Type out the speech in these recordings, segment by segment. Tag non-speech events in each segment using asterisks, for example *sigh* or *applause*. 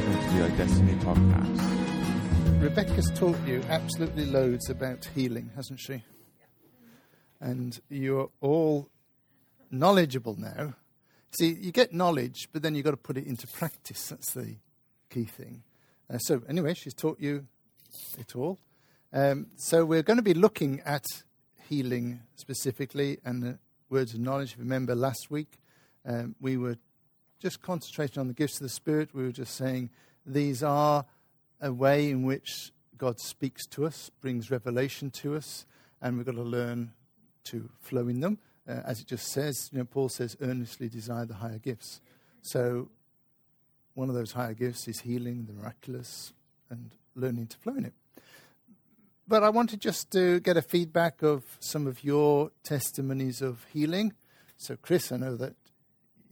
to Destiny podcast. Rebecca's taught you absolutely loads about healing, hasn't she? And you're all knowledgeable now. See, you get knowledge, but then you've got to put it into practice. That's the key thing. Uh, so, anyway, she's taught you it all. Um, so, we're going to be looking at healing specifically and the words of knowledge. Remember, last week um, we were just concentrating on the gifts of the Spirit. We were just saying these are a way in which God speaks to us, brings revelation to us, and we've got to learn to flow in them. Uh, as it just says, you know, Paul says, earnestly desire the higher gifts. So, one of those higher gifts is healing, the miraculous, and learning to flow in it. But I wanted just to get a feedback of some of your testimonies of healing. So, Chris, I know that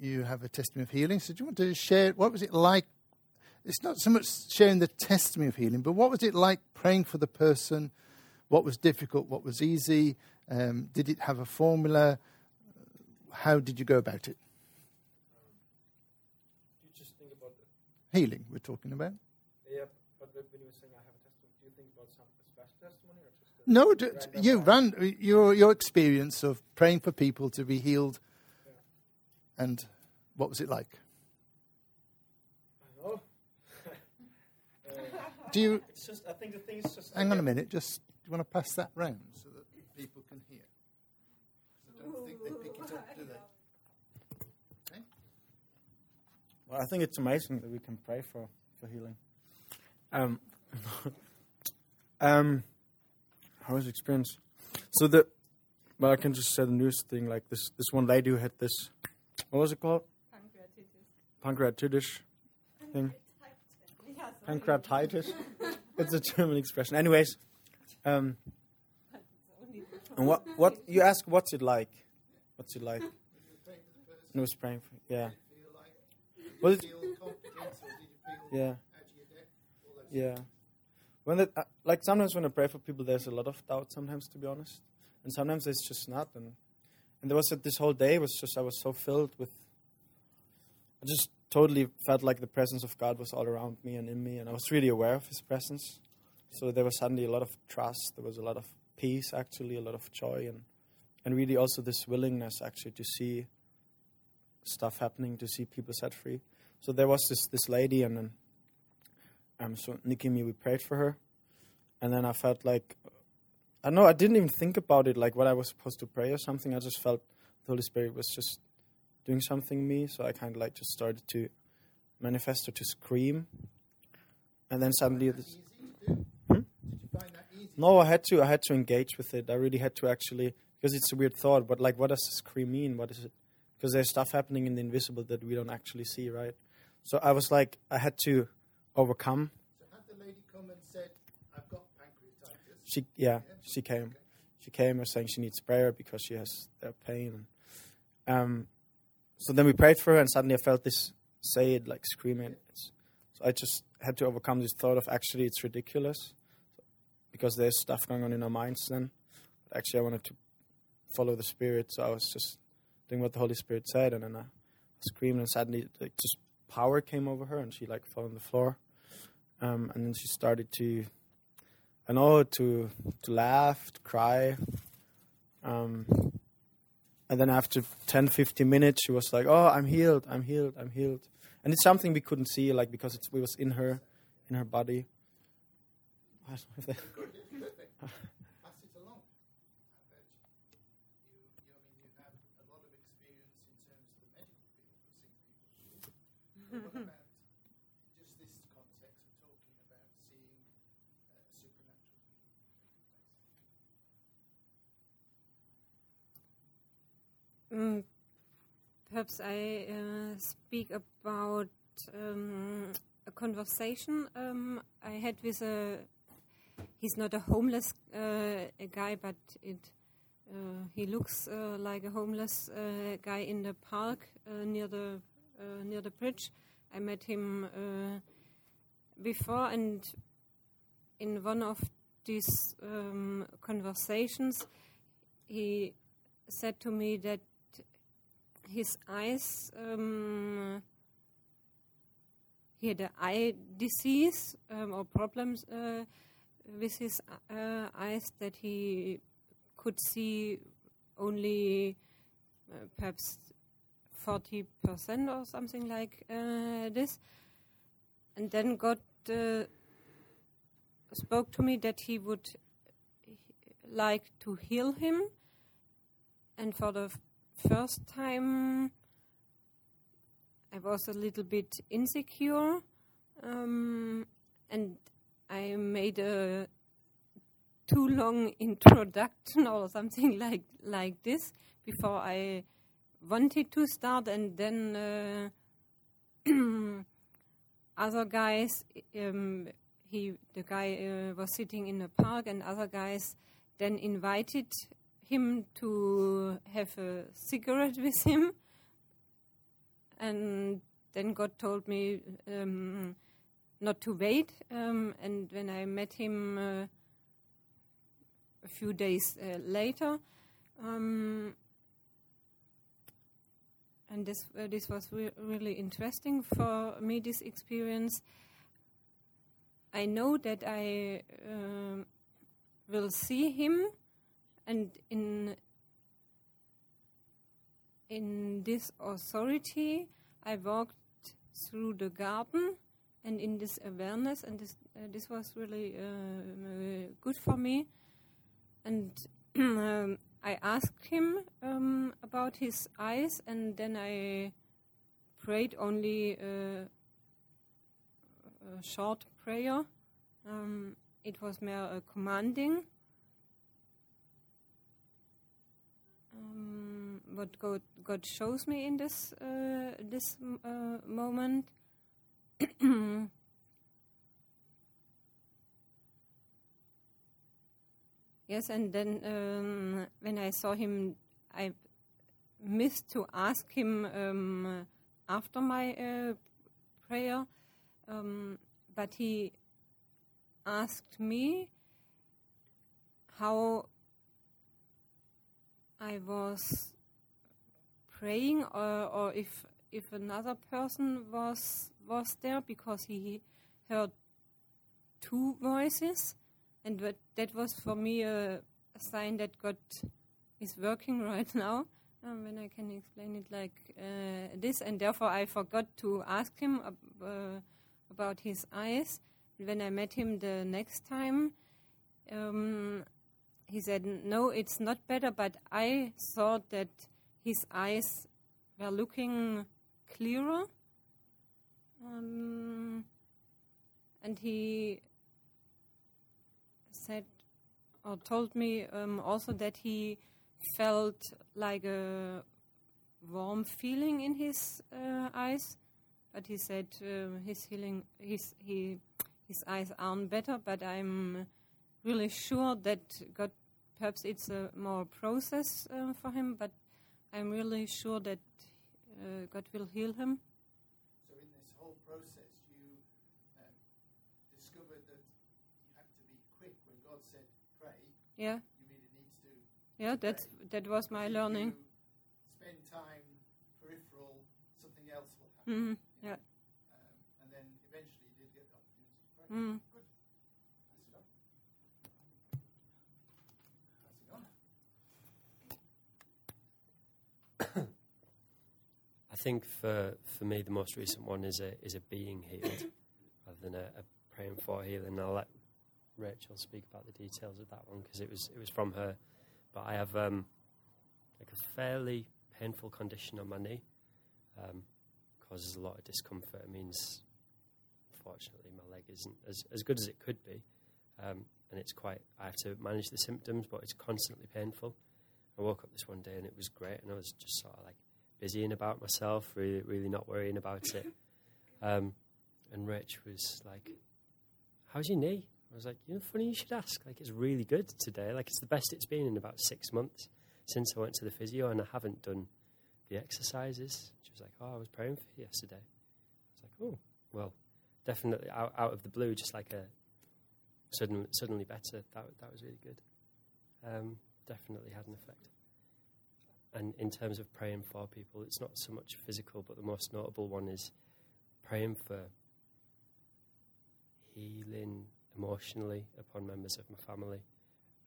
you have a testimony of healing. So, do you want to share what was it like? It's not so much sharing the testimony of healing, but what was it like praying for the person? What was difficult? What was easy? Um, did it have a formula? How did you go about it? you just think about the, Healing, we're talking about. yeah, but when you were saying I have a testimony, do you think about some special testimony or just a No, you ran your your experience of praying for people to be healed, and what was it like? I don't know. uh, Do you it's just I think the thing is just hang on a minute? Just do you want to pass that round so that people can hear? I don't think they pick it up, do they? Okay. Well, I think it's amazing that we can pray for for healing. Um, *laughs* um, how was the experience? So the well, I can just say the news thing like this. This one lady who had this. What was it called? Pancreatitis thing. Pancreatitis. *laughs* it's a German expression. Anyways, um, and what what you ask? What's it like? What's it like? And was praying. For, yeah. Was it? Yeah. Yeah. When it, uh, like sometimes when I pray for people, there's a lot of doubt. Sometimes, to be honest, and sometimes it's just not. And and there was a, this whole day was just I was so filled with. I just totally felt like the presence of God was all around me and in me, and I was really aware of His presence. So there was suddenly a lot of trust. There was a lot of peace, actually, a lot of joy, and and really also this willingness actually to see stuff happening, to see people set free. So there was this this lady, and then um, so Nikki and me we prayed for her, and then I felt like I know I didn't even think about it like what I was supposed to pray or something. I just felt the Holy Spirit was just doing something in me, so I kind of like just started to manifest or to scream, and then suddenly this, no, I had to. I had to engage with it. I really had to actually because it's a weird thought. But like, what does scream mean? What is it? Because there's stuff happening in the invisible that we don't actually see, right? So I was like, I had to overcome. So had the lady come and said, "I've got pancreatitis"? She, yeah, she came. She came and saying she needs prayer because she has uh, pain. Um, so then we prayed for her, and suddenly I felt this say it like screaming. So I just had to overcome this thought of actually it's ridiculous because there's stuff going on in our minds then. But actually, I wanted to follow the Spirit, so I was just doing what the Holy Spirit said, and then I screamed, and suddenly like, just power came over her, and she like fell on the floor, um, and then she started to, I know, to to laugh, to cry, um, and then after 10, 15 minutes, she was like, "Oh, I'm healed, I'm healed, I'm healed," and it's something we couldn't see, like because it was in her, in her body. *laughs* I don't know if that- Pass it along. I bet you, you, I mean, you have a lot of experience in terms of the medical field of seeing people. But what about just this context of talking about seeing uh, supernatural? Mm, perhaps I uh, speak about um, a conversation um, I had with a. He's not a homeless uh, a guy, but it. Uh, he looks uh, like a homeless uh, guy in the park uh, near the near the bridge. I met him before, and in one of these um, conversations, he said to me that his eyes um, he had an eye disease um, or problems uh, with his uh, eyes that he could see only uh, perhaps 40% or something like uh, this. And then God uh, spoke to me that he would like to heal him. And for the first time, I was a little bit insecure. Um, and I made a too long *laughs* introduction or something like like this before I wanted to start, and then uh, *clears throat* other guys, um, he the guy uh, was sitting in a park, and other guys then invited him to have a cigarette with him, and then God told me um, not to wait, um, and when I met him. Uh, a few days uh, later. Um, and this uh, this was re- really interesting for me. This experience. I know that I uh, will see him, and in in this authority, I walked through the garden, and in this awareness, and this uh, this was really uh, good for me and *clears throat* um, I asked him um, about his eyes, and then I prayed only uh, a short prayer. Um, it was more commanding. Um, what God, God shows me in this uh, this uh, moment. *coughs* Yes, and then um, when I saw him, I missed to ask him um, after my uh, prayer, um, but he asked me how I was praying, or, or if if another person was was there because he heard two voices and that, that was for me a, a, sign that God is working *laughs* right now. Um, when I can explain it like uh, this, and therefore I forgot to ask him ab- uh, about his eyes. When I met him the next time, um, he said, "No, it's not better." But I thought that his eyes were looking clearer, um, and he said or told me um, also that he felt like a warm feeling in his uh, eyes, but he said uh, his healing, his he, his eyes aren't better. But I'm really sure that God, perhaps it's a more process uh, for him, but I'm really sure that uh, God will heal him. So in this whole process, you um, discovered that you have to be quick. When God said pray, Yeah, you really need to. yeah, that's that was my learning. If you spend time peripheral, something else will happen. hmm Yeah. Um, and then eventually you did get the opportunity to pray. Mm. Good. Pass it on. Pass it on. I think for for me the most recent one is a is a being healed *coughs* rather than a, a praying for healing. I'll let Rachel speak about the details of that one because it was it was from her. But I have um, like a fairly painful condition on my knee. Um, causes a lot of discomfort. It means, unfortunately, my leg isn't as as good as it could be, um, and it's quite. I have to manage the symptoms, but it's constantly painful. I woke up this one day and it was great, and I was just sort of like busying about myself, really, really not worrying about it. *laughs* Um, and Rich was like, "How's your knee?" I was like, "You know, funny you should ask. Like, it's really good today. Like, it's the best it's been in about six months since I went to the physio, and I haven't done the exercises." She was like, "Oh, I was praying for you yesterday." I was like, "Oh, well, definitely out, out of the blue, just like a suddenly suddenly better. That that was really good. Um, definitely had an effect." And in terms of praying for people, it's not so much physical, but the most notable one is praying for healing emotionally upon members of my family,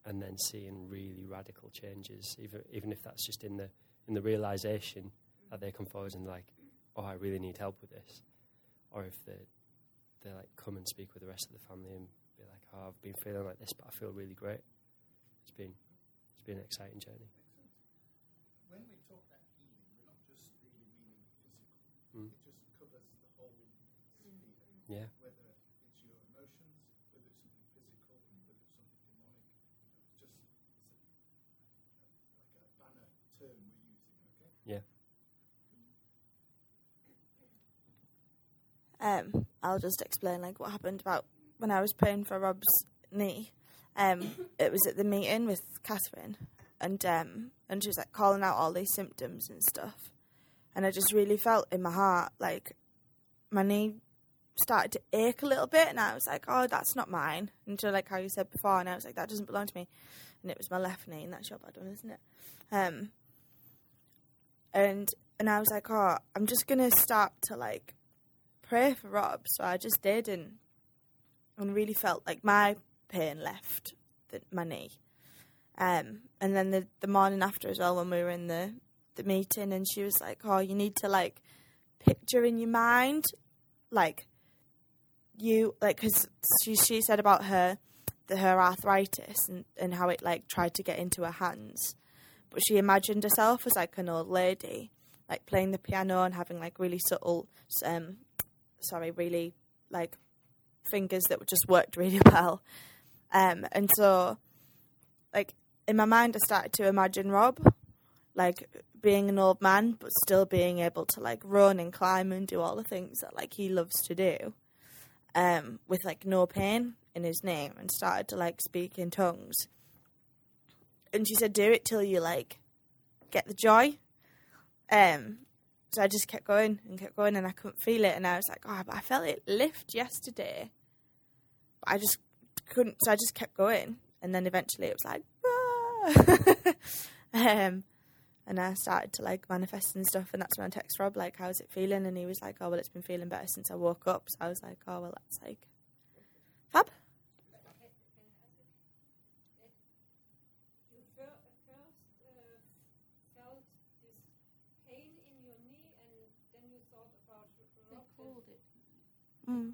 and then seeing really radical changes, even even if that's just in the in the realization that they come forward and like, oh, I really need help with this, or if they they like come and speak with the rest of the family and be like, oh, I've been feeling like this, but I feel really great. It's been it's been an exciting journey. When we talk about healing, we're not just really meaning physical. Mm. It just covers the whole sphere. Yeah, Whether it's your emotions, whether it's something physical, whether it's something demonic. It's just it's a, like a banner term we're using, okay? yeah. Um, I'll just explain like what happened about when I was praying for Rob's knee. Um, *laughs* it was at the meeting with Catherine, and um, and she was like calling out all these symptoms and stuff, and I just really felt in my heart like my knee started to ache a little bit, and I was like, oh, that's not mine. And so like how you said before, and I was like, that doesn't belong to me, and it was my left knee, and that's your bad one, isn't it? Um, and and I was like, oh, I'm just gonna start to like pray for Rob. So I just did, and and really felt like my pain left the, my knee. Um, and then the the morning after as well, when we were in the the meeting, and she was like, "Oh, you need to like picture in your mind, like you like because she she said about her the her arthritis and and how it like tried to get into her hands." But she imagined herself as like an old lady, like playing the piano and having like really subtle um, sorry, really like fingers that just worked really *laughs* well. Um, and so, like in my mind, I started to imagine Rob, like being an old man, but still being able to like run and climb and do all the things that like he loves to do, um, with like no pain in his name, and started to like speak in tongues. And she said, "Do it till you like get the joy." Um, so I just kept going and kept going, and I couldn't feel it. And I was like, "Oh, but I felt it lift yesterday." But I just couldn't. So I just kept going, and then eventually it was like, ah! *laughs* um, and I started to like manifest and stuff. And that's when I text Rob like, "How's it feeling?" And he was like, "Oh, well, it's been feeling better since I woke up." So I was like, "Oh, well, that's like fab." You fir- first uh, felt this pain in your knee, and then you thought about Rob. Mm.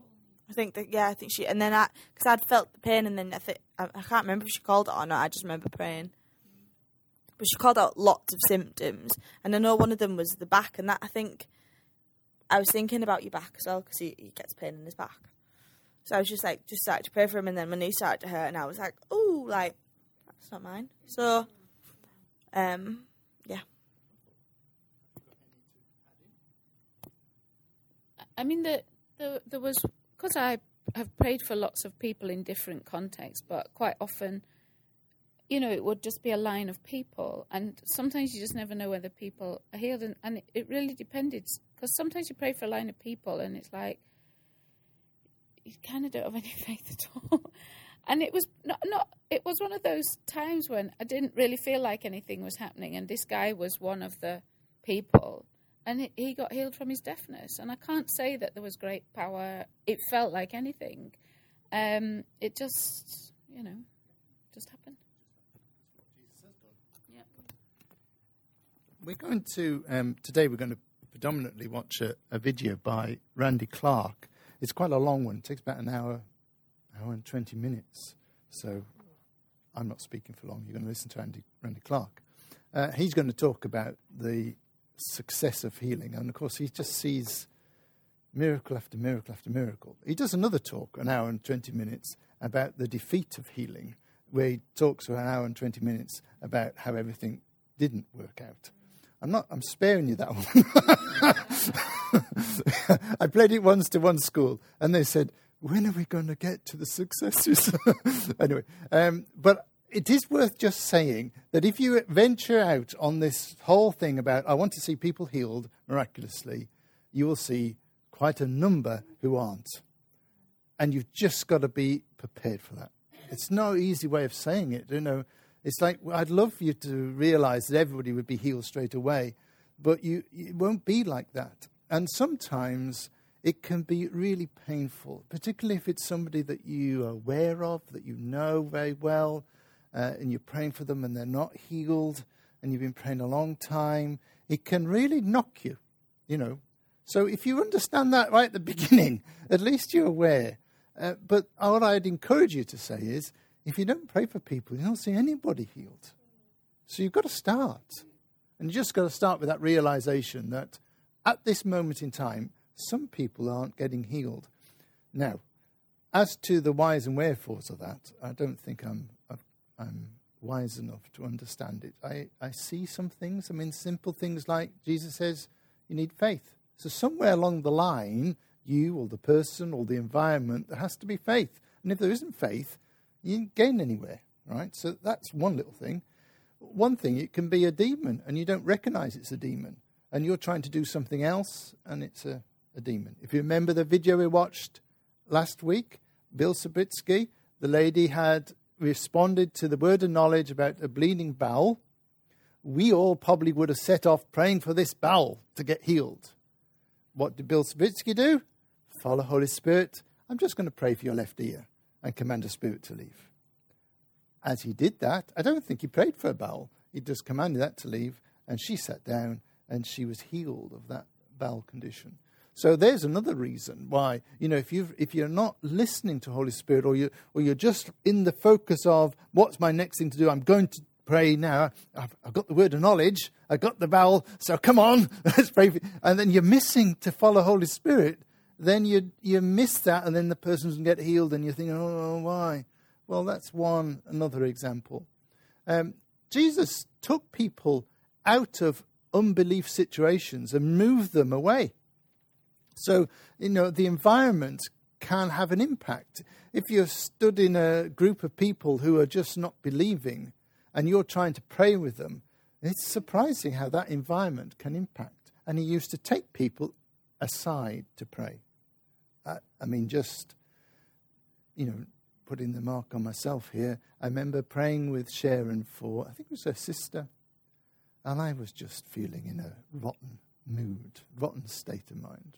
I think that yeah, I think she and then I because I'd felt the pain and then I think I, I can't remember if she called it or not. I just remember praying, she called out lots of symptoms, and I know one of them was the back, and that I think I was thinking about your back as well because he, he gets pain in his back. So I was just like just started to pray for him, and then my knee started to hurt, and I was like, oh, like that's not mine. So, um, yeah. I mean, the, the, there was because I have prayed for lots of people in different contexts, but quite often, you know, it would just be a line of people, and sometimes you just never know whether people are healed, and, and it, really depended because sometimes you pray for a line of people, and it's like you kind of don't have any *laughs* faith at all. And it was not, not. It was one of those times when I didn't really feel like anything was happening, and this guy was one of the people and he, he got healed from his deafness. And I can't say that there was great power. It felt like anything. Um, it just, you know, just happened. We're going to um, today. We're going to predominantly watch a, a video by Randy Clark. It's quite a long one. It takes about an hour, hour and twenty minutes. So I'm not speaking for long. You're going to listen to Andy, Randy Clark. Uh, he's going to talk about the success of healing, and of course, he just sees miracle after miracle after miracle. He does another talk, an hour and twenty minutes, about the defeat of healing, where he talks for an hour and twenty minutes about how everything didn't work out. I'm not. I'm sparing you that one. *laughs* I played it once to one school, and they said, "When are we going to get to the successes?" *laughs* anyway, um, but it is worth just saying that if you venture out on this whole thing about I want to see people healed miraculously, you will see quite a number who aren't, and you've just got to be prepared for that. It's no easy way of saying it, you know. It's like I'd love for you to realize that everybody would be healed straight away, but you it won't be like that. And sometimes it can be really painful, particularly if it's somebody that you are aware of, that you know very well, uh, and you're praying for them and they're not healed, and you've been praying a long time. It can really knock you, you know. So if you understand that right at the *laughs* beginning, at least you're aware. Uh, but what I'd encourage you to say is if you don't pray for people, you don't see anybody healed. So you've got to start. And you just got to start with that realization that at this moment in time, some people aren't getting healed. Now, as to the whys and wherefores of that, I don't think I'm, I'm wise enough to understand it. I, I see some things. I mean, simple things like Jesus says you need faith. So, somewhere along the line, you or the person or the environment, there has to be faith. And if there isn't faith, you ain't gain anywhere, right? So, that's one little thing. One thing, it can be a demon and you don't recognize it's a demon. And you're trying to do something else and it's a, a demon. If you remember the video we watched last week, Bill Subritzky, the lady had responded to the word of knowledge about a bleeding bowel. We all probably would have set off praying for this bowel to get healed. What did Bill Subritzky do? Follow Holy Spirit. I'm just going to pray for your left ear and command a spirit to leave. As he did that, I don't think he prayed for a bowel. He just commanded that to leave, and she sat down and she was healed of that bowel condition. So there's another reason why you know if you if you're not listening to Holy Spirit or you or you're just in the focus of what's my next thing to do, I'm going to pray now. I've, I've got the word of knowledge. I've got the bowel. So come on, *laughs* let's pray. And then you're missing to follow Holy Spirit. Then you you miss that, and then the person doesn't get healed, and you're thinking, oh, why? Well, that's one another example. Um, Jesus took people out of unbelief situations and moved them away. So, you know, the environment can have an impact. If you're stood in a group of people who are just not believing and you're trying to pray with them, it's surprising how that environment can impact. And he used to take people aside to pray. I, I mean, just, you know, putting the mark on myself here. I remember praying with Sharon for, I think it was her sister, and I was just feeling in a rotten mood, rotten state of mind.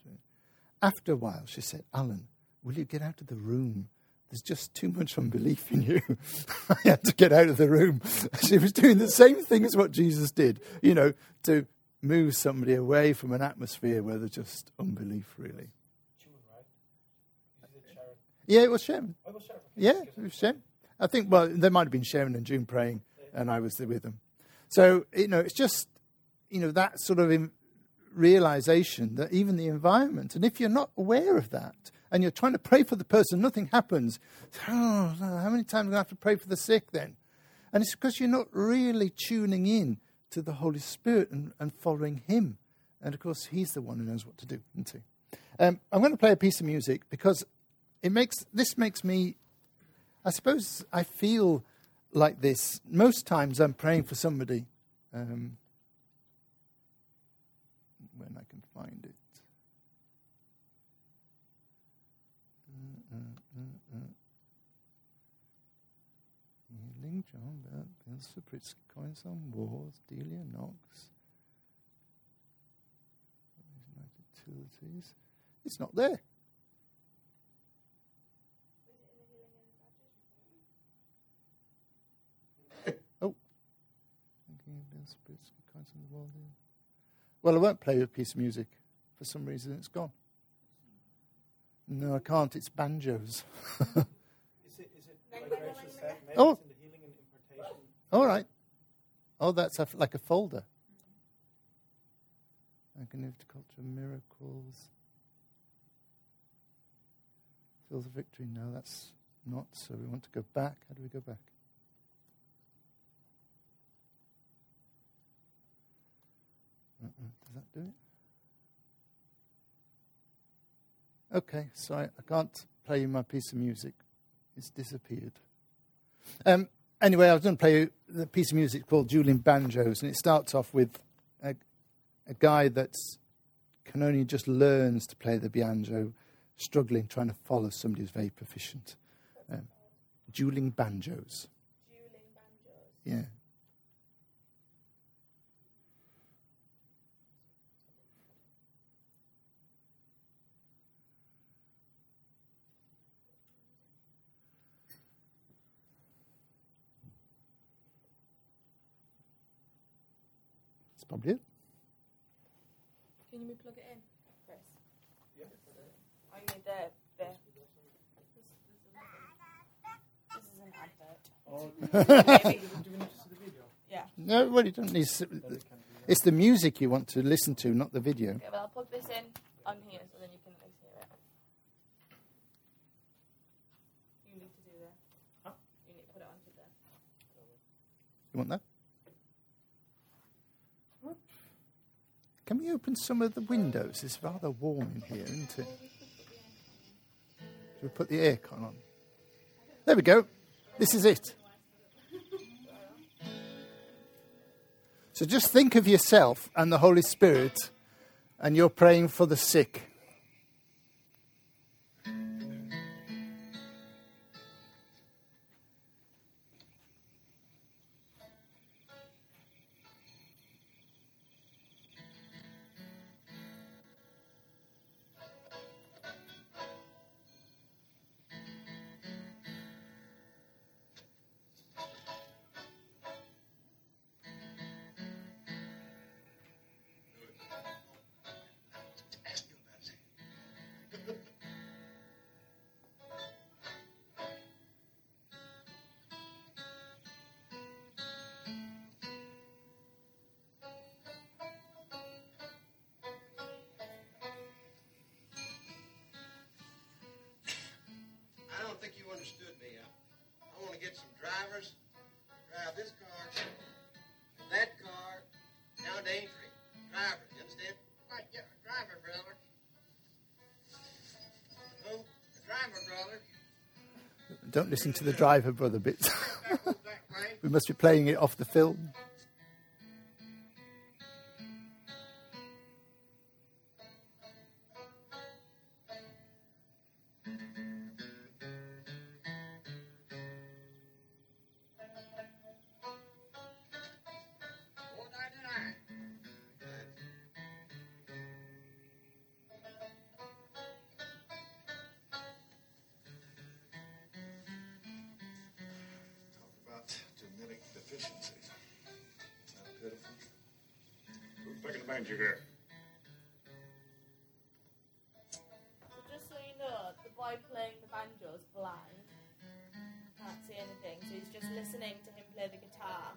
After a while, she said, Alan, will you get out of the room? There's just too much unbelief in you. *laughs* I had to get out of the room. *laughs* She was doing the same thing as what Jesus did, you know, to move somebody away from an atmosphere where there's just unbelief, really. Yeah, it was Shem. Yeah, it was Shem. I think, well, there might have been Sharon and June praying, and I was there with them. So, you know, it's just, you know, that sort of realization that even the environment, and if you're not aware of that, and you're trying to pray for the person, nothing happens. Oh, *sighs* how many times am I going to have to pray for the sick then? And it's because you're not really tuning in to the Holy Spirit and, and following Him. And of course, He's the one who knows what to do, isn't He? Um, I'm going to play a piece of music because it makes this makes me. I suppose I feel like this most times. I'm praying for somebody. Um, when I can find it. Healing, John Bert, Bill Subritzky, Coins on Wars, Delia Knox, Utilities. It's not there. Bill Subritzky, Coins on the Wall. Well, I won't play a piece of music. For some reason, it's gone. No, I can't. It's banjos. *laughs* Is it, is it like said, Oh. it's the healing and impartation? All right. Oh, that's a, like a folder. Agonic culture, miracles. Fields of victory. No, that's not. So we want to go back. How do we go back? Does that do it? Okay, sorry, I can't play you my piece of music. It's disappeared. Um, anyway, I was going to play you the piece of music called Dueling Banjos, and it starts off with a, a guy that can only just learns to play the banjo, struggling, trying to follow somebody who's very proficient. Um, dueling banjos. Dueling Banjos. Yeah. Probably it. Can you plug it in, Chris? I need the. the this is an advert. *laughs* yeah. No, well, you don't need. s- It's the music you want to listen to, not the video. Okay, well, I'll plug this in on here so then you can at least hear it. You need to do that. You need to put it onto there. You want that? Can we open some of the windows? It's rather warm in here, isn't it? Should we put the aircon on? There we go. This is it. So just think of yourself and the Holy Spirit, and you're praying for the sick. Don't listen to the driver, brother bits. That goes that way. we must be playing it off the film. Deficiency. Isn't that pitiful? Who's picking the banjo there? So just so you know, the boy playing the banjo is blind. Can't see anything, so he's just listening to him play the guitar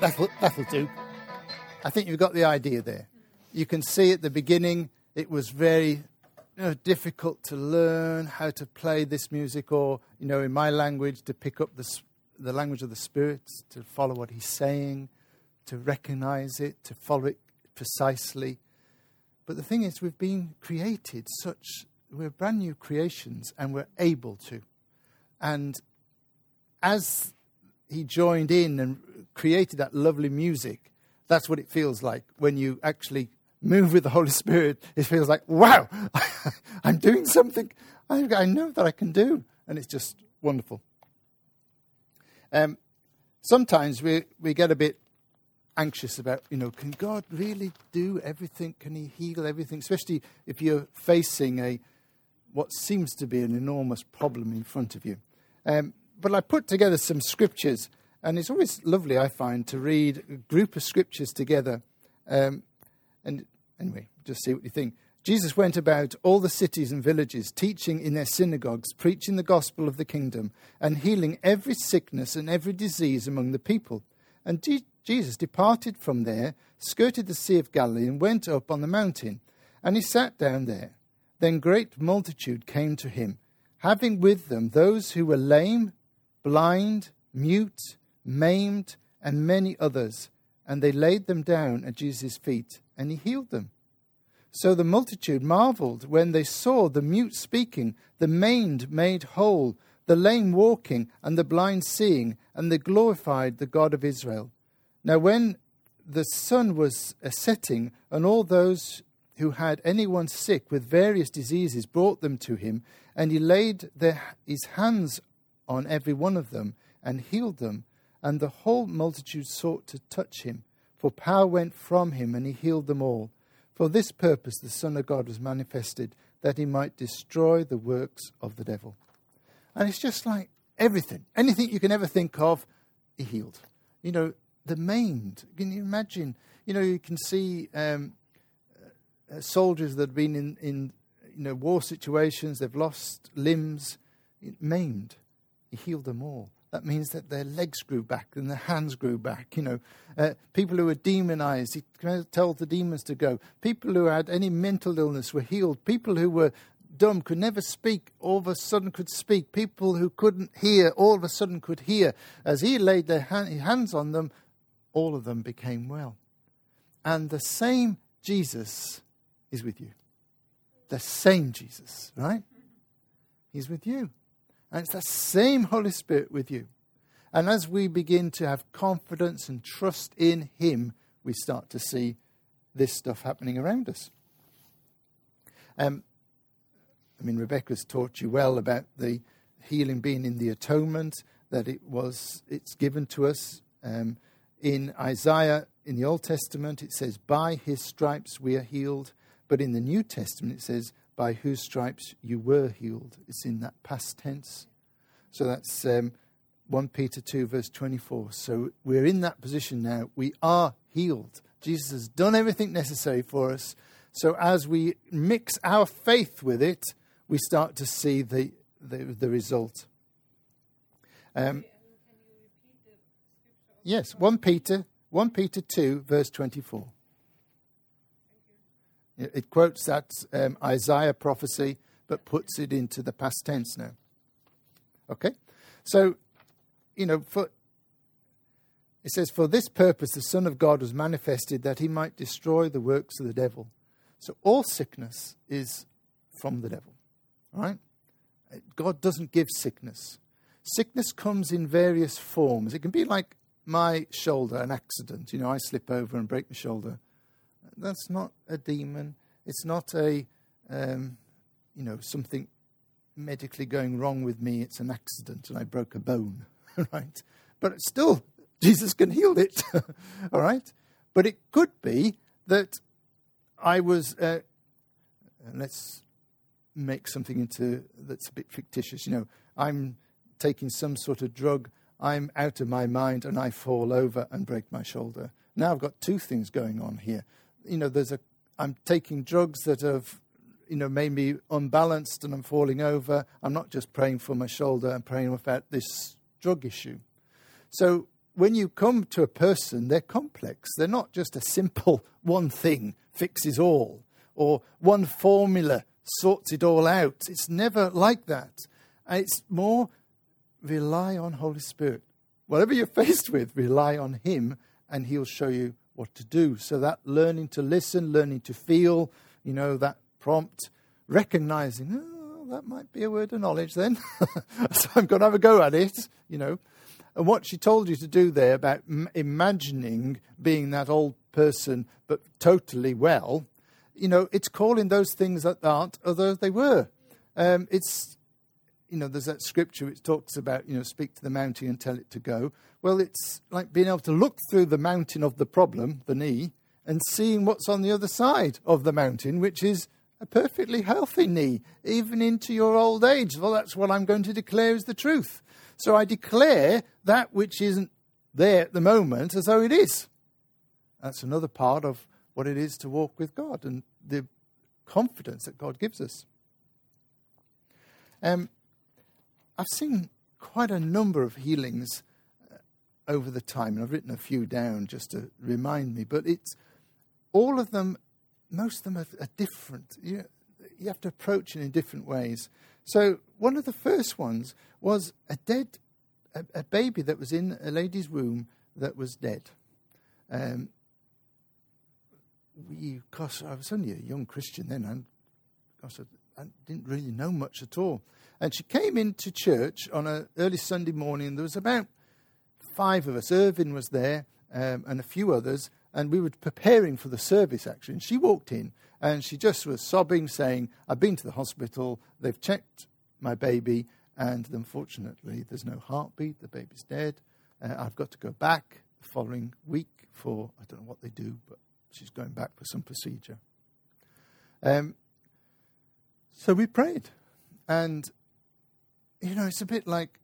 That'll, that'll do. I think you've got the idea there. You can see at the beginning it was very you know, difficult to learn how to play this music, or, you know, in my language, to pick up the, the language of the Spirit, to follow what He's saying, to recognize it, to follow it precisely. But the thing is, we've been created such, we're brand new creations, and we're able to. And as he joined in and created that lovely music. That's what it feels like when you actually move with the Holy Spirit. It feels like, wow, *laughs* I'm doing something I, know that I can do. And it's just wonderful. Um, sometimes we, we get a bit anxious about, you know, can God really do everything? Can He heal everything? Especially if you're facing a what seems to be an enormous problem in front of you. Um, but I put together some scriptures, And it's always lovely, I find, to read a group of scriptures together. Um, and anyway, just see what you think. Jesus went about all the cities and villages, teaching in their synagogues, preaching the gospel of the kingdom, and healing every sickness and every disease among the people. And Je- Jesus departed from there, skirted the Sea of Galilee, and went up on the mountain. And he sat down there. Then great multitude came to him, having with them those who were lame, blind, mute, maimed, and many others. And they laid them down at Jesus' feet, and he healed them. So the multitude marveled when they saw the mute speaking, the maimed made whole, the lame walking, and the blind seeing, and they glorified the God of Israel. Now, when the sun was setting, and all those who had anyone sick with various diseases brought them to him, and he laid their, his hands on every one of them and healed them. And the whole multitude sought to touch him, for power went from him, and he healed them all. For this purpose the Son of God was manifested, that he might destroy the works of the devil. And it's just like everything, anything you can ever think of, he healed. You know, the maimed. Can you imagine? You know, you can see um, uh, soldiers that have been in, in you know, war situations, they've lost limbs, maimed. He healed them all. That means that their legs grew back and their hands grew back. You know, uh, people who were demonized, he told the demons to go. People who had any mental illness were healed. People who were dumb could never speak, all of a sudden could speak. People who couldn't hear, all of a sudden could hear. As he laid their hand, hands on them, all of them became well. And the same Jesus is with you. The same Jesus, right? He's with you. And it's the same Holy Spirit with you. And as we begin to have confidence and trust in Him, we start to see this stuff happening around us. Um, I mean, Rebecca's taught you well about the healing being in the atonement, that it was it's given to us. Um, in Isaiah, in the Old Testament, it says, By his stripes we are healed. But in the New Testament, it says, By whose stripes you were healed. It's in that past tense. So that's um, 1 Peter 2, verse 24. So we're in that position now. We are healed. Jesus has done everything necessary for us. So as we mix our faith with it, we start to see the, the, the result. Um, yes, 1 Peter, 1 Peter 2, verse 24. It, quotes that um, Isaiah prophecy, but puts it into the past tense now. Okay? So, you know, for it says, For this purpose the Son of God was manifested that he might destroy the works of the devil. So all sickness is from the devil. Right? God doesn't give sickness. Sickness comes in various forms. It can be like my shoulder, an accident. You know, I slip over and break my shoulder. That's not a demon. It's not a, um, you know, something medically going wrong with me. It's an accident and I broke a bone, *laughs* right? But still, Jesus can heal it, *laughs* all right? But it could be that I was, uh, let's make something into that's a bit fictitious. You know, I'm taking some sort of drug, I'm out of my mind, and I fall over and break my shoulder. Now I've got two things going on here. You know, there's a I'm taking drugs that have you know, made me unbalanced and I'm falling over. I'm not just praying for my shoulder, I'm praying about this drug issue. So when you come to a person, they're complex. They're not just a simple *laughs* one thing fixes all or one formula sorts it all out. It's never like that. It's more rely on Holy Spirit. Whatever you're faced with, rely on Him and He'll show you what to do. So that learning to listen, learning to feel, you know, that prompt, recognizing, oh, that might be a word of knowledge then. *laughs* so I'm going to have a go at it, you know. And what she told you to do there about m- imagining being that old person but totally well, you know, it's calling those things that aren't although they were. Um, it's, you know, there's that scripture which talks about, you know, speak to the mountain and tell it to go. Well, it's like being able to look through the mountain of the problem, the knee, and seeing what's on the other side of the mountain, which is a perfectly healthy knee, even into your old age. Well, that's what I'm going to declare is the truth. So I declare that which isn't there at the moment as though it is. That's another part of what it is to walk with God and the confidence that God gives us. Um, I've seen quite a number of healings uh, over the time, and I've written a few down just to remind me. But it's all of them, most of them are, are different. You, you have to approach it in different ways. So one of the first ones was a dead, a, a baby that was in a lady's womb that was dead. Um, we, gosh, I was only a young Christian then, and gosh, I, I didn't really know much at all. And she came into church on an early Sunday morning. There was about five of us. Irvin was there um, and a few others, and we were preparing for the service actually. And she walked in and she just was sobbing, saying, I've been to the hospital, they've checked my baby, and unfortunately, there's no heartbeat, the baby's dead. Uh, I've got to go back the following week for, I don't know what they do, but she's going back for some procedure. Um, so we prayed. And, you know, it's a bit like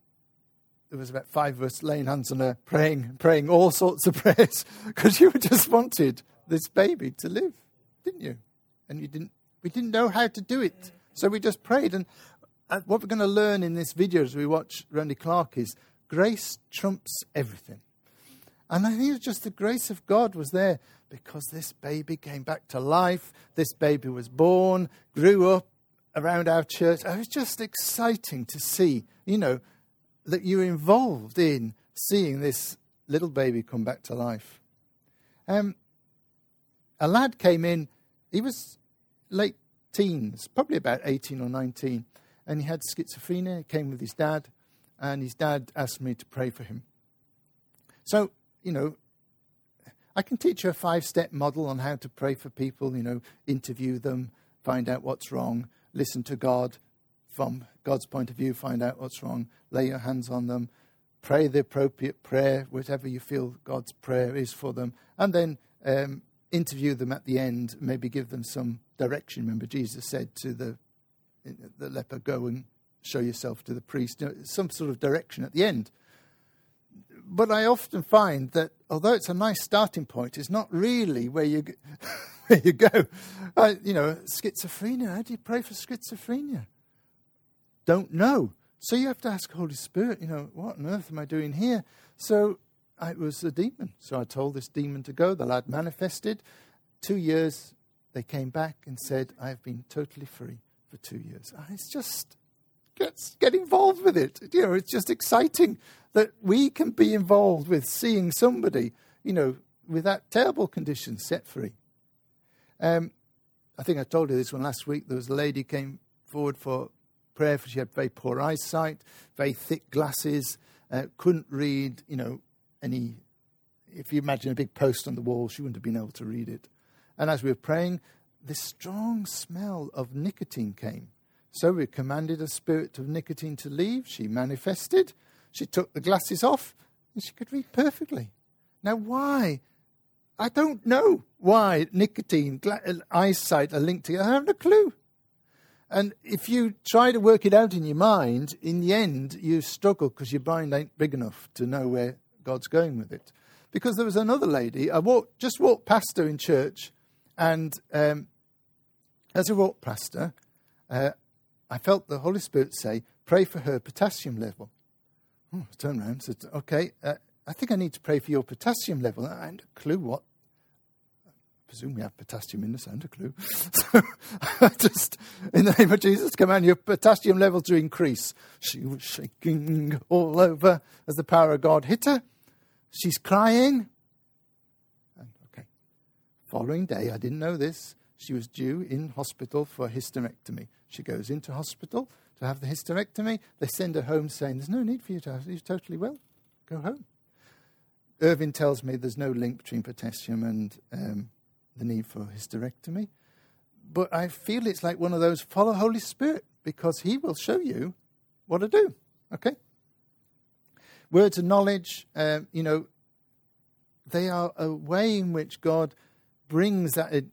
there was about five of us laying hands on her, praying, praying all sorts of *laughs* prayers because you just wanted this baby to live, didn't you? And you didn't, we didn't know how to do it. So we just prayed. And uh, what we're going to learn in this video as we watch Randy Clark is grace trumps everything. And I think it's just the grace of God was there because this baby came back to life. This baby was born, grew up around our church. It was just exciting to see, you know, that you're involved in seeing this little baby come back to life. Um, a lad came in, he was late teens, probably about 18 or 19, and he had schizophrenia. He came with his dad, and his dad asked me to pray for him. So, you know, I can teach you a five step model on how to pray for people, you know, interview them, find out what's wrong, listen to God from God's point of view, find out what's wrong, lay your hands on them, pray the appropriate prayer, whatever you feel God's prayer is for them, and then um, interview them at the end, maybe give them some direction. Remember, Jesus said to the, the leper, Go and show yourself to the priest, you know, some sort of direction at the end but I often find that although it's a nice starting point, it's not really where you *laughs* where you go. You know, schizophrenia. How do you pray for schizophrenia? Don't know. So you have to ask Holy Spirit. You know, what on earth am I doing here? So I, it was a demon. So I told this demon to go. The lad manifested. Two years, they came back and said, "I have been totally free for two years." And it's just get, get involved with it. You know, it's just exciting that we can be involved with seeing somebody, you know, with that terrible condition set free. Um, I think I told you this one last week. There was a lady came forward for prayer. For, she had very poor eyesight, very thick glasses, uh, couldn't read, you know, any. If you imagine a big post on the wall, she wouldn't have been able to read it. And as we were praying, this strong smell of nicotine came. So we commanded a spirit of nicotine to leave. She manifested. She took the glasses off and she could read perfectly. Now, why? I don't know why nicotine, gla- eyesight are linked together. I haven't a clue. And if you try to work it out in your mind, in the end, you struggle because your mind ain't big enough to know where God's going with it. Because there was another lady, I walked, just walked past her in church, and um, as I walked past her, uh, I felt the Holy Spirit say, Pray for her potassium level. Oh, I turned around and said, Okay, uh, I think I need to pray for your potassium level. I had a clue what. I presume we have potassium in this, I had a clue. So *laughs* I just, in the name of Jesus, command your potassium level to increase. She was shaking all over as the power of God hit her. She's crying. Okay. Following day, I didn't know this, she was due in hospital for hysterectomy. She goes into hospital to have the hysterectomy. They send her home saying, There's no need for you to have, you're totally well. Go home. Irvin tells me there's no link between potassium and um, the need for hysterectomy. But I feel it's like one of those follow Holy Spirit because He will show you what to do. Okay? Words of knowledge, um, you know, they are a way in which God brings that.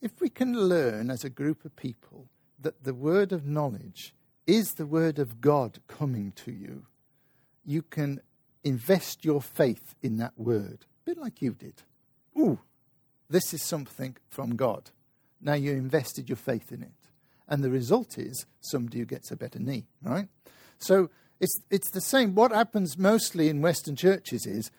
If we can learn as a group of people that the word of knowledge is the word of God coming to you, you can invest your faith in that word, a bit like you did. Ooh, this is something from God. Now you invested your faith in it. And the result is somebody who gets a better knee, right? So it's, it's the same. What happens mostly in Western churches is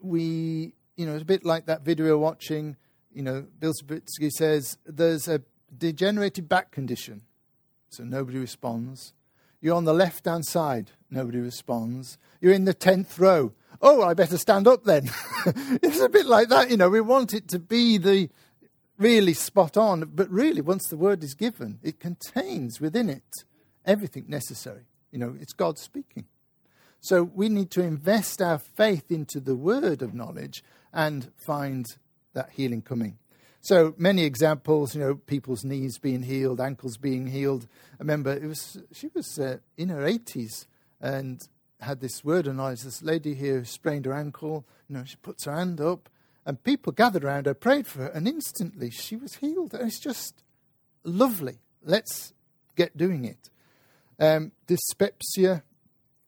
we, you know, it's a bit like that video watching, you know, Bill Subritzky says there's a degenerated back condition. So nobody responds. You're on the left hand side. Nobody responds. You're in the 10th row. Oh, I better stand up then. *laughs* it's a bit like that. You know, we want it to be the really spot on, but really, once the word is given, it contains within it everything necessary. You know, it's God speaking. So we need to invest our faith into the word of knowledge and find that healing coming. So many examples, you know, people's knees being healed, ankles being healed. I remember it was she was uh, in her 80s and had this word of knowledge. This lady here sprained her ankle. You know, she puts her hand up, and people gathered around her, prayed for her, and instantly she was healed. And it's just lovely. Let's get doing it. Um, dyspepsia,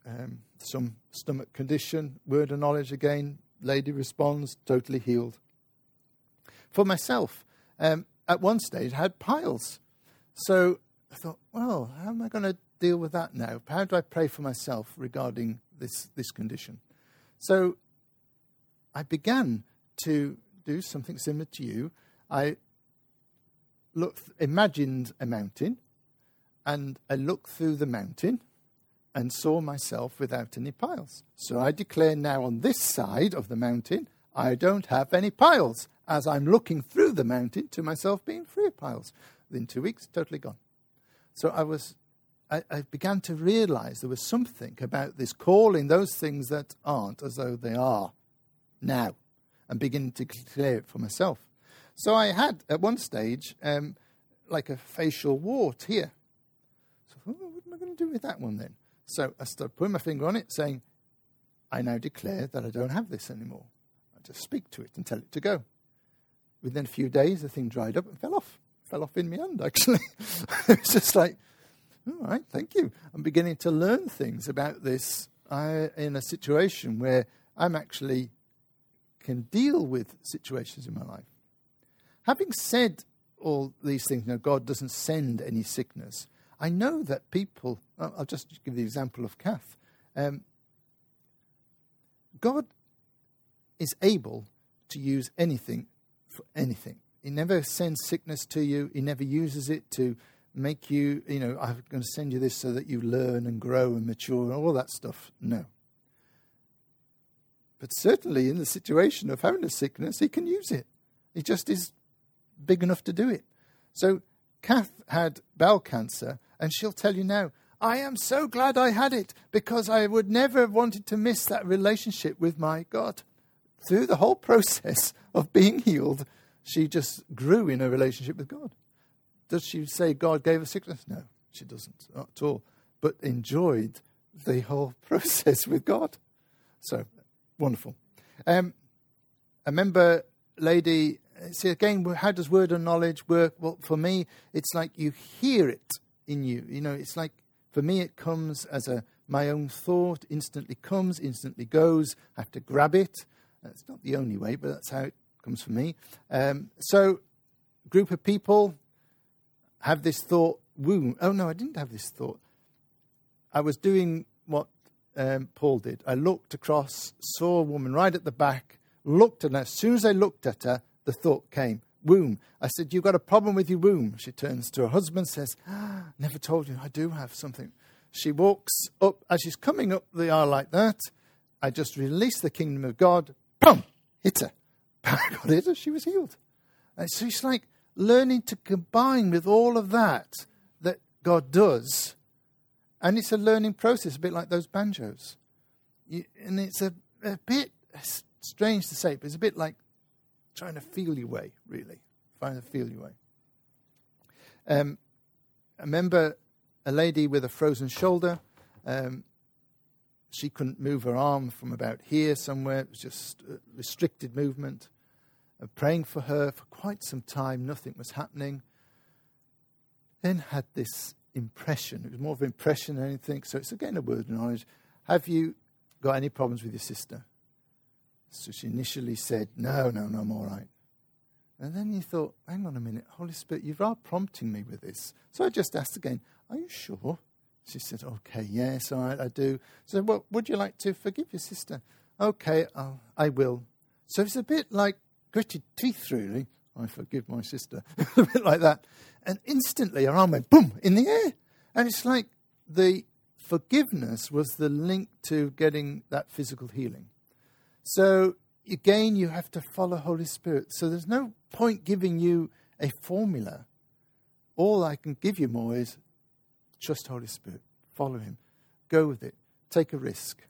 um, some stomach condition, word of knowledge again. Lady responds, totally healed for myself. Um, at one stage, I had piles. So I thought, well, how am I going to deal with that now? How do I pray for myself regarding this, this condition? So I began to do something similar to you. I looked, imagined a mountain, and I looked through the mountain and saw myself without any piles. So I declare now on this side of the mountain, I don't have any piles as I'm looking through the mountain to myself being free of piles. Within two weeks, totally gone. So I was, I, I began to realize there was something about this calling those things that aren't as though they are now and beginning to declare it for myself. So I had at one stage um, like a facial wart here. So oh, what am I going to do with that one then? So I started putting my finger on it, saying, I now declare that I don't have this anymore. Just speak to it and tell it to go within a few days, the thing dried up and fell off. Fell off in my hand, actually. *laughs* it's just like, all right, thank you. I'm beginning to learn things about this I, in a situation where I'm actually can deal with situations in my life. Having said all these things, you know, God doesn't send any sickness. I know that people, I'll just give the example of Kath. Um, God is able to use anything for anything. He never sends sickness to you. He never uses it to make you, you know, I'm going to send you this so that you learn and grow and mature and all that stuff. No. But certainly in the situation of having a sickness, he can use it. He just is big enough to do it. So Kath had bowel cancer, and she'll tell you now, I am so glad I had it because I would never have wanted to miss that relationship with my God through the whole process *laughs* of being healed, she just grew in her relationship with God. Does she say God gave her sickness? No, she doesn't, not at all. But enjoyed the whole *laughs* process with God. So, wonderful. Um, I remember, lady, see again, how does word and knowledge work? Well, for me, it's like you hear it in you. You know, it's like, for me, it comes as a my own thought, instantly comes, instantly goes. I have to grab it. That's not the only way, but that's how it comes for me. Um, so, group of people have this thought, womb. Oh, no, I didn't have this thought. I was doing what um, Paul did. I looked across, saw a woman right at the back, looked at her. As soon as I looked at her, the thought came, womb. I said, You've got a problem with your womb. She turns to her husband, says, ah, Never told you, I do have something. She walks up, as she's coming up the aisle like that, I just release the kingdom of God, boom, hit her. Power God hit her, she was healed. And so it's like learning to combine with all of that that God does. And it's a learning process, a bit like those banjos. You, and it's a, a bit strange to say, but it's a bit like trying to feel your way, really. Trying to feel your way. Um, I remember a lady with a frozen shoulder. Um, she couldn't move her arm from about here somewhere. It was just restricted movement. Uh, praying for her for quite some time, nothing was happening. Then had this impression. It was more of an impression than anything. So it's again a word of knowledge. Have you got any problems with your sister? So she initially said, No, no, no, I'm all right. And then you thought, Hang on a minute, Holy Spirit, you are prompting me with this. So I just asked again, Are you sure? She said, Okay, yes, all right, I do. So, well, would you like to forgive your sister? Okay, I'll, I will. So it's a bit like gritted teeth, really. I forgive my sister. *laughs* a bit like that. And instantly her arm went boom in the air. And it's like the forgiveness was the link to getting that physical healing. So again, you have to follow Holy Spirit. So there's no point giving you a formula. All I can give you more is trust Holy Spirit, follow Him, go with it, take a risk.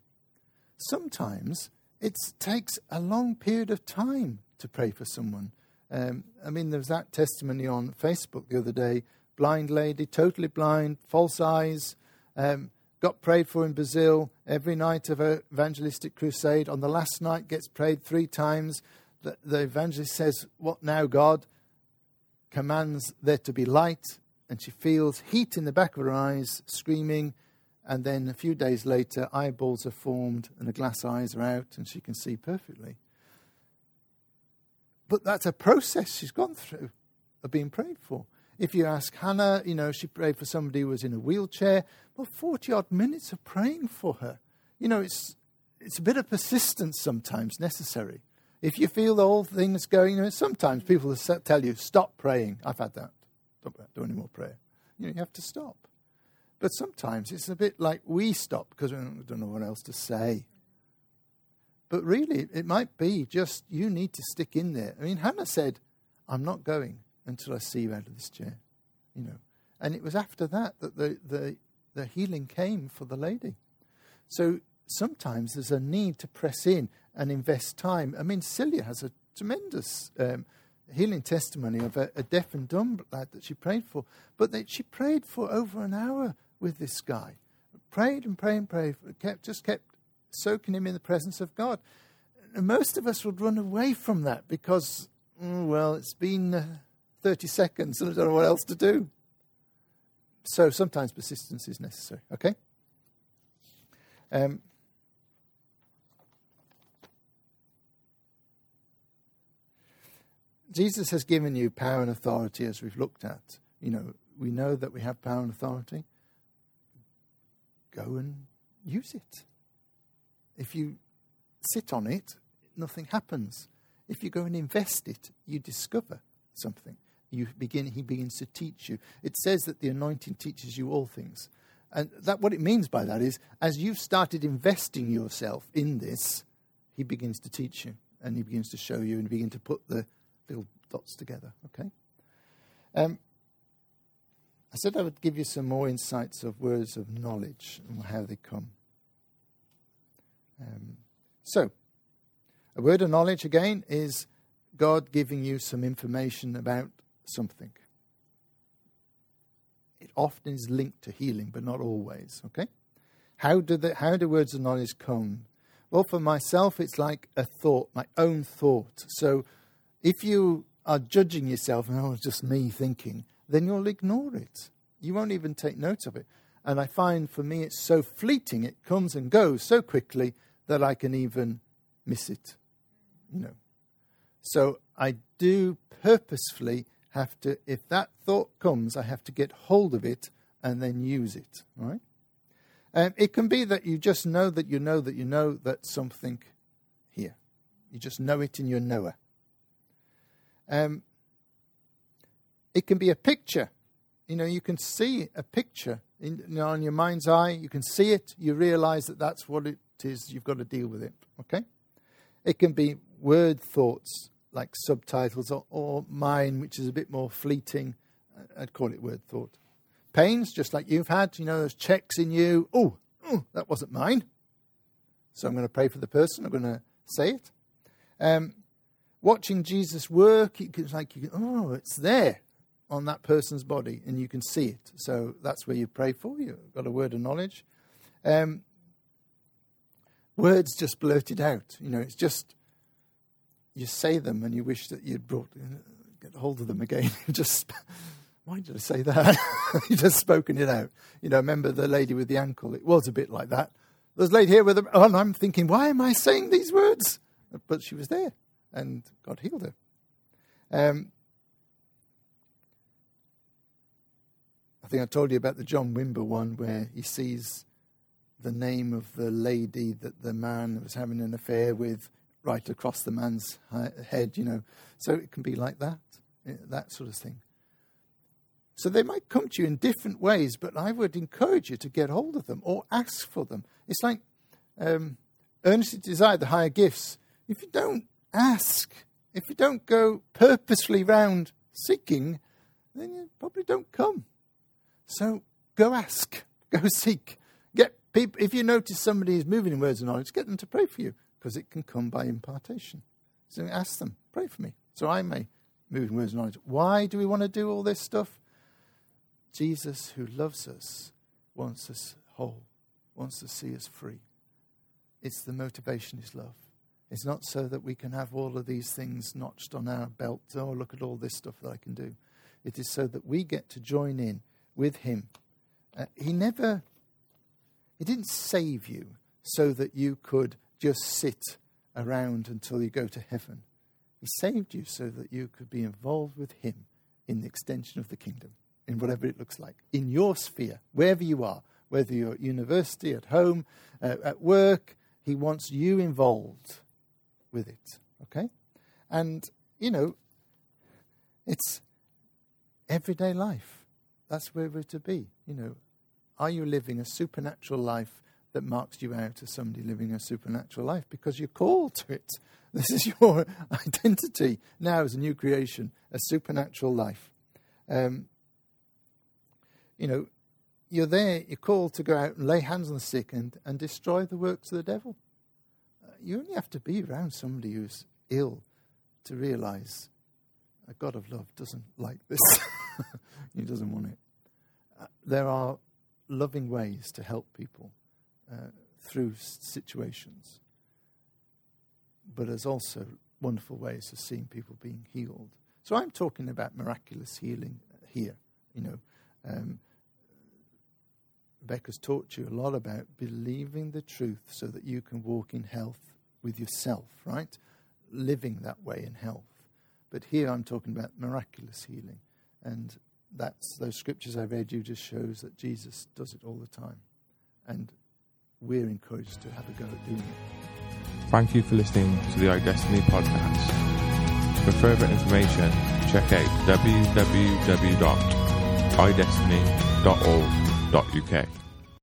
Sometimes it takes a long period of time to pray for someone. Um, I mean, there was that testimony on Facebook the other day blind lady, totally blind, false eyes, um, got prayed for in Brazil every night of an evangelistic crusade. On the last night, gets prayed three times. The, the evangelist says, What now, God? Commands there to be light, and she feels heat in the back of her eyes, screaming. And then a few days later, eyeballs are formed and the glass eyes are out, and she can see perfectly. But that's a process she's gone through of being prayed for. If you ask Hannah, you know, she prayed for somebody who was in a wheelchair. Well, 40 odd minutes of praying for her. You know, it's, it's a bit of persistence sometimes necessary. If you feel the whole thing is going, you know, sometimes people will tell you, stop praying. I've had that. Don't do any more prayer. You, know, you have to stop. But sometimes it's a bit like we stop because we don't know what else to say. But really, it might be just you need to stick in there. I mean, Hannah said, I'm not going until I see you out of this chair. You know. And it was after that that the, the, the healing came for the lady. So sometimes there's a need to press in and invest time. I mean, Celia has a tremendous um, healing testimony of a, a, deaf and dumb lad that she prayed for. But that she prayed for over an hour with this guy. Prayed and prayed and prayed, kept, just kept soaking him in the presence of God. And most of us would run away from that because, mm, well, it's been uh, 30 seconds and I don't know what else to do. So sometimes persistence is necessary, okay? Um, Jesus has given you power and authority as we've looked at. You know, we know that we have power and authority. Go and use it. If you sit on it, nothing happens. If you go and invest it, you discover something. You begin, he begins to teach you. It says that the anointing teaches you all things. And that what it means by that is as you've started investing yourself in this, he begins to teach you and he begins to show you and begin to put the little dots together. Okay? Um, I said I would give you some more insights of words of knowledge and how they come. Um, so, a word of knowledge again is God giving you some information about something. It often is linked to healing, but not always. Okay? How do the how do words of knowledge come? Well, for myself, it's like a thought, my own thought. So, if you are judging yourself, and oh, it's just me thinking, then you'll ignore it. You won't even take note of it. And I find for me, it's so fleeting; it comes and goes so quickly that I can even miss it. You know. So I do purposefully have to, if that thought comes, I have to get hold of it and then use it. Right? Um, it can be that you just know that you know that you know that something here. You just know it in your knower. Um, it can be a picture. You know, you can see a picture in, you know, on your mind's eye. You can see it. You realize that that's what it is. You've got to deal with it. Okay? It can be word thoughts like subtitles or, or mine, which is a bit more fleeting. I'd call it word thought. Pains, just like you've had, you know, those checks in you. Oh, oh that wasn't mine. So I'm going to pray for the person. I'm going to say it. Um, watching Jesus work, it's like, you, oh, it's there on that person's body and you can see it. So that's where you pray for. You've got a word of knowledge. Um, words just blurted out. You know, it's just you say them and you wish that you'd brought get hold of them again. *laughs* just why did I say that? *laughs* you just spoken it out. You know, remember the lady with the ankle? It was a bit like that. was lady here with her. Oh, and I'm thinking, why am I saying these words? But she was there, and God healed her. Um, I think I told you about the John Wimber one where he sees the name of the lady that the man was having an affair with right across the man's head, you know. So it can be like that, eh, that sort of thing. So they might come to you in different ways, but I would encourage you to get hold of them or ask for them. It's like um, earnestly desire the higher gifts. If you don't ask, if you don't go purposefully round seeking, then you probably don't come. So go ask, *laughs* go seek. Get people. If you notice somebody is moving in words of knowledge, get them to pray for you because it can come by impartation. So ask them, pray for me, so I may move in words of knowledge. Why do we want to do all this stuff? Jesus, who loves us, wants us whole, wants to see us free. It's the motivation is love. It's not so that we can have all of these things notched on our belt. Oh, look at all this stuff that I can do. It is so that we get to join in with Him. Uh, he never, He didn't save you so that you could just sit around until you go to heaven. He saved you so that you could be involved with Him in the extension of the kingdom in whatever it looks like, in your sphere, wherever you are, whether you're at university, at home, uh, at work, he wants you involved with it. Okay? And, you know, it's everyday life. That's where we're to be. You know, are you living a supernatural life that marks you out as somebody living a supernatural life? Because you're called to it. *laughs* This is your *laughs* identity now as a new creation, a supernatural life. Um, you know, you're there, you're called to go out and lay hands on the sick and, and destroy the works of the devil. Uh, you only have to be around somebody who's ill to realize a God of love doesn't like this. *laughs* he doesn't want it. Uh, there are loving ways to help people uh, through situations, but there's also wonderful ways of seeing people being healed. So I'm talking about miraculous healing here, you know. Um, Becca's taught you a lot about believing the truth so that you can walk in health with yourself, right? Living that way in health. But here I'm talking about miraculous healing. And that's those scriptures I read you just shows that Jesus does it all the time. And we're encouraged to have a go at doing it. Thank you for listening to the iDestiny podcast. For further information, check out www.idestiny.org www.uk.